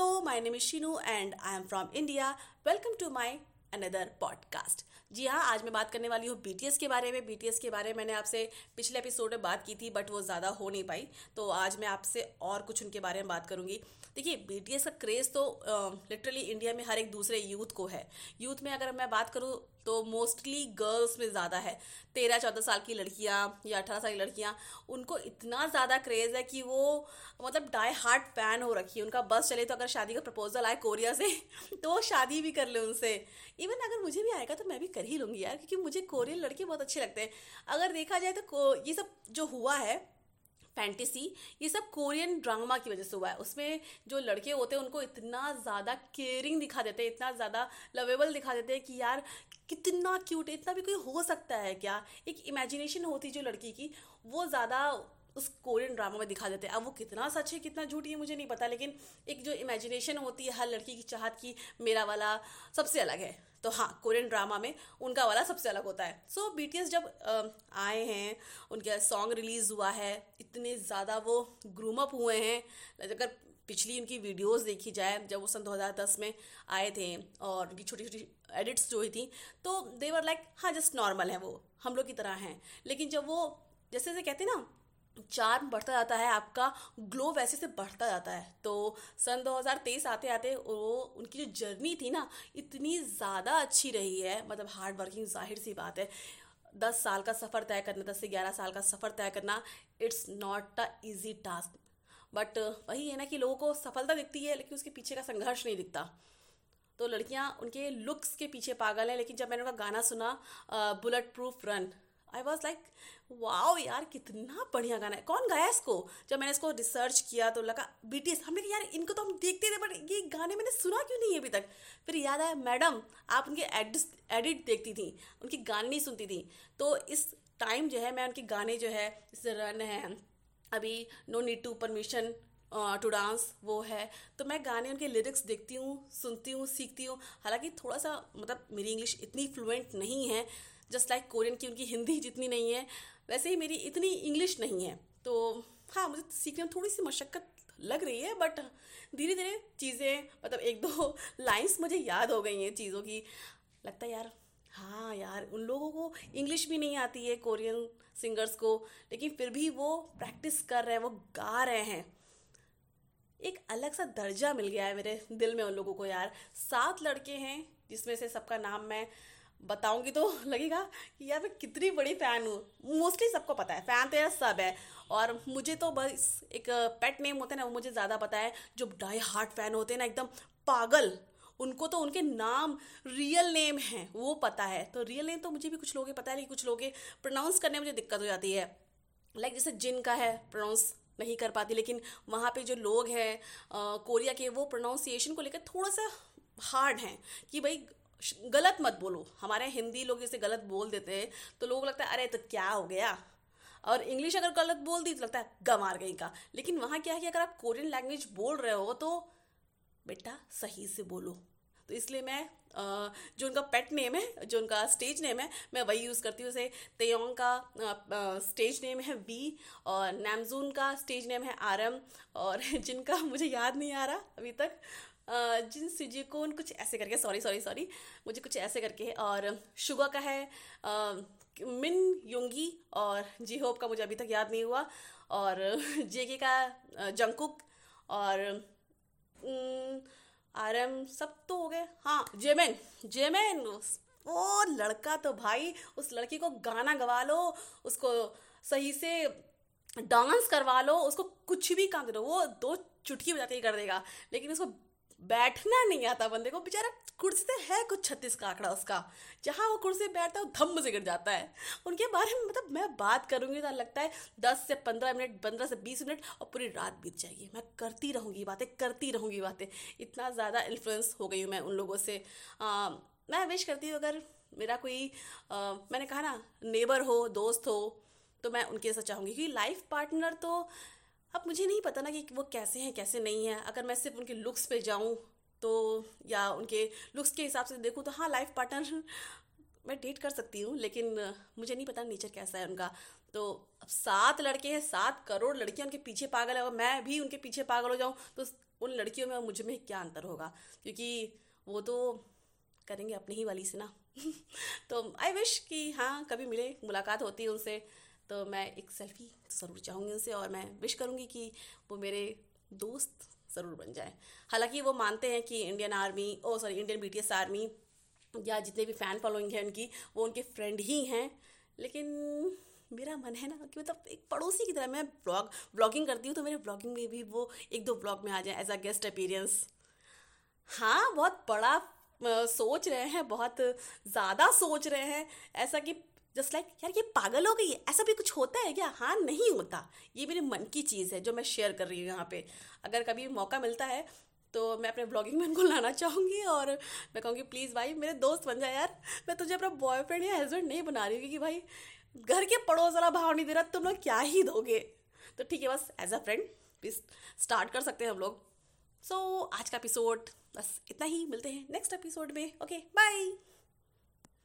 Hello, my name is Shinu and I am from India welcome to my another podcast जी हाँ आज मैं बात करने वाली हूँ बीटीएस के बारे में। बीटीएस के बारे में मैंने आपसे पिछले एपिसोड में बात की थी बट वो ज़्यादा हो नहीं पाई। तो आज मैं आपसे और कुछ उनके बारे में बात करूँगी। देखिए बीटीएस का क्रेज़ तो लिटरली इंडिया में हर एक दूसरे यूथ को है। यूथ में अगर मैं बात करूँ तो मोस्टली गर्ल्स में ज़्यादा है। तेरह, चौदह साल की लड़कियाँ या अठारह साल की लड़कियाँ, उनको इतना ज़्यादा क्रेज़ है कि वो मतलब डाई हार्ट फ़ैन हो रखी है। उनका बस चले तो अगर शादी का प्रपोजल आए कोरिया से तो शादी भी कर ले उनसे। इवन अगर मुझे भी आएगा तो मैं भी कर ही लूँगी यार, क्योंकि मुझे कोरियन लड़के बहुत अच्छे लगते हैं। अगर देखा जाए तो ये सब जो हुआ है फैंटेसी ये सब कोरियन ड्रामा की वजह से हुआ है। उसमें जो लड़के होते हैं, उनको इतना ज़्यादा केयरिंग दिखा देते हैं, इतना ज़्यादा लवेबल दिखा देते हैं कि यार, कितना क्यूट है, इतना भी कोई हो सकता है क्या? एक इमेजिनेशन होती जो लड़की की, वो ज़्यादा उस कोरियन ड्रामा में दिखा देते हैं। अब वो कितना सच है कितना झूठ है मुझे नहीं पता लेकिन एक जो इमेजिनेशन होती है हर लड़की की चाहत की मेरा वाला सबसे अलग है। तो हाँ कोरियन ड्रामा में उनका वाला सबसे अलग होता है। सो so, बी जब आए हैं उनका सॉन्ग रिलीज़ हुआ है इतने ज़्यादा वो ग्रूम अप हुए हैं। अगर पिछली उनकी वीडियोस देखी जाए जब वो सन 2010 में आए थे और उनकी छोटी छोटी एडिट्स जो हुई थी तो देवर लाइक हाँ जस्ट नॉर्मल है वो हम लोग की तरह हैं। लेकिन जब वो जैसे जैसे कहते ना चार्म बढ़ता जाता है, आपका ग्लो वैसे से बढ़ता जाता है। तो सन 2023 आते आते वो उनकी जो जर्नी थी ना, इतनी ज़्यादा अच्छी रही है। मतलब हार्ड वर्किंग ज़ाहिर सी बात है। दस साल का सफ़र तय करना, दस से ग्यारह साल का सफ़र तय करना it's not a easy task but वही है ना कि लोगों को सफलता दिखती है, लेकिन उसके पीछे का संघर्ष नहीं दिखता। तो लड़कियाँ उनके लुक्स के पीछे पागल हैं, लेकिन जब मैंने उनका गाना सुना bullet proof run I was like wow यार, कितना बढ़िया गाना है। कौन गाया इसको? जब मैंने इसको रिसर्च किया तो लगा बीटीएस हमने यार, इनको तो हम देखते थे बट ये गाने मैंने सुना क्यों नहीं है अभी तक? फिर याद आया, मैडम, आप उनके एडिट देखती थी, उनकी गाने नहीं सुनती थी। तो इस टाइम जो है, मैं उनके गाने जो है जैसे रन है, अभी no need to permission to dance वो है। तो मैं गाने, उनके लिरिक्स देखती हूँ, सुनती हूँ, सीखती हूँ। हालाँकि थोड़ा सा मतलब मेरी इंग्लिश इतनी फ्लुएंट नहीं है जस्ट लाइक कोरियन की उनकी हिंदी जितनी नहीं है, वैसे ही मेरी इतनी इंग्लिश नहीं है। तो हाँ मुझे सीखने में थोड़ी सी मशक्क़त लग रही है बट धीरे धीरे चीज़ें मतलब एक दो लाइंस मुझे याद हो गई हैं चीज़ों की। लगता है यार हाँ यार, उन लोगों को इंग्लिश भी नहीं आती है कोरियन सिंगर्स को, लेकिन फिर भी वो प्रैक्टिस कर रहे हैं, वो गा रहे हैं। एक अलग सा दर्जा मिल गया है मेरे दिल में उन लोगों को यार। सात लड़के हैं, जिसमें से सबका नाम मैं बताऊँगी तो लगेगा कि यार मैं कितनी बड़ी फ़ैन हूँ। मोस्टली सबको पता है, फ़ैन तो यार सब है। और मुझे तो बस एक पेट नेम होता है ना, वो मुझे ज़्यादा पता है। जो डाई हार्ट फ़ैन होते हैं ना, एकदम पागल, उनको तो उनके नाम रियल नेम हैं, वो पता है। तो रियल नेम तो मुझे भी कुछ लोग पता है, लेकिन कुछ लोग प्रोनाउंस करने में मुझे दिक्कत हो जाती है। लाइक जैसे जिन का है प्रोनाउंस नहीं कर पाती, लेकिन वहाँ पे जो लोग हैं कोरिया के, वो प्रोनाउंसिएशन को लेकर थोड़ा सा हार्ड हैं कि भाई गलत मत बोलो। हमारे हिंदी लोग इसे गलत बोल देते हैं तो लोगों को लगता है, अरे तो क्या हो गया? और इंग्लिश अगर गलत बोल दी तो लगता है गंवार गई का। लेकिन वहाँ क्या है कि अगर आप कोरियन लैंग्वेज बोल रहे हो तो बेटा, सही से बोलो। तो इसलिए मैं जो उनका पेट नेम है, जो उनका स्टेज नेम है, मैं वही यूज़ करती हूँ। जैसे तेयोंग का स्टेज नेम है वी और नैमजून का स्टेज नेम है आरम और जिनका मुझे याद नहीं आ रहा अभी तक जिन सिजिकोन कुछ ऐसे करके सॉरी सॉरी सॉरी मुझे कुछ ऐसे करके और शुगा का है मिन योंगी और जी होप का मुझे अभी तक याद नहीं हुआ, और जेके का जंकुक और आर एम सब तो हो गए। हाँ जेमेन जेमेन वो लड़का तो भाई, उस लड़की को गाना गवा लो, उसको सही से डांस करवा लो, उसको कुछ भी काम करो वो दो चुटकी बजाते ही कर देगा, लेकिन उसको बैठना नहीं आता बंदे को। बेचारा कुर्सी से है कुछ छत्तीस का आंकड़ा उसका। जहाँ वो कुर्सी बैठता है वो धम्म से गिर जाता है। उनके बारे में मतलब मैं बात करूँगी तो लगता है दस से पंद्रह मिनट पंद्रह से बीस मिनट और पूरी रात बीत जाएगी। मैं करती रहूँगी बातें करती रहूँगी बातें। इतना ज़्यादा इन्फ्लुएंस हो गई हूँ मैं उन लोगों से। आ, मैं विश करती हूँ अगर मेरा कोई आ, मैंने कहा ना नेबर हो दोस्त हो तो मैं उनके साथ चाहूँगी। क्योंकि लाइफ पार्टनर तो अब मुझे नहीं पता ना कि वो कैसे हैं, कैसे नहीं हैं। अगर मैं सिर्फ़ उनके लुक्स पे जाऊँ तो या उनके लुक्स के हिसाब से देखूँ तो हाँ लाइफ पार्टनर मैं डेट कर सकती हूँ, लेकिन मुझे नहीं पता नेचर कैसा है उनका। तो अब सात लड़के हैं, सात करोड़ लड़कियाँ उनके पीछे पागल है, और मैं भी उनके पीछे पागल हो जाऊँ तो उन लड़कियों में और मुझमें क्या अंतर होगा? क्योंकि वो तो करेंगे अपनी ही वाली से ना। तो आई विश कि हाँ कभी मिले, मुलाकात होती है उनसे। तो मैं एक सेल्फी ज़रूर चाहूँगी उनसे और मैं विश करूँगी कि वो मेरे दोस्त ज़रूर बन जाए। हालाँकि वो मानते हैं कि Indian army oh sorry Indian B army या जितने भी फ़ैन फॉलोइंग है उनकी, वो उनके फ्रेंड ही हैं। लेकिन मेरा मन है ना कि मतलब एक पड़ोसी की तरह मैं ब्लॉग ब्लॉगिंग करती हूँ तो मेरे ब्लॉगिंग में भी वो एक दो ब्लॉग में आ जाए एज अ गेस्ट अपीरियंस हाँ बहुत बड़ा सोच रहे हैं, बहुत ज़्यादा सोच रहे हैं, ऐसा कि जस्ट लाइक like, यार ये पागल हो गई है ऐसा भी कुछ होता है क्या? हाँ नहीं होता। ये मेरे मन की चीज़ है जो मैं शेयर कर रही हूँ यहाँ पे। अगर कभी मौका मिलता है तो मैं अपने ब्लॉगिंग में उनको लाना चाहूँगी और मैं कहूँगी प्लीज़ भाई मेरे दोस्त बन जाए यार। मैं तुझे अपना बॉयफ्रेंड या हस्बैंड नहीं बना रही हूँ क्योंकि भाई घर के पड़ोस वाला भाव नहीं दे रहा तुम लोग क्या ही दोगे? तो ठीक है बस as a friend please start कर सकते हैं हम लोग। सो so, आज का एपिसोड बस इतना ही मिलते हैं नेक्स्ट एपिसोड में। Okay bye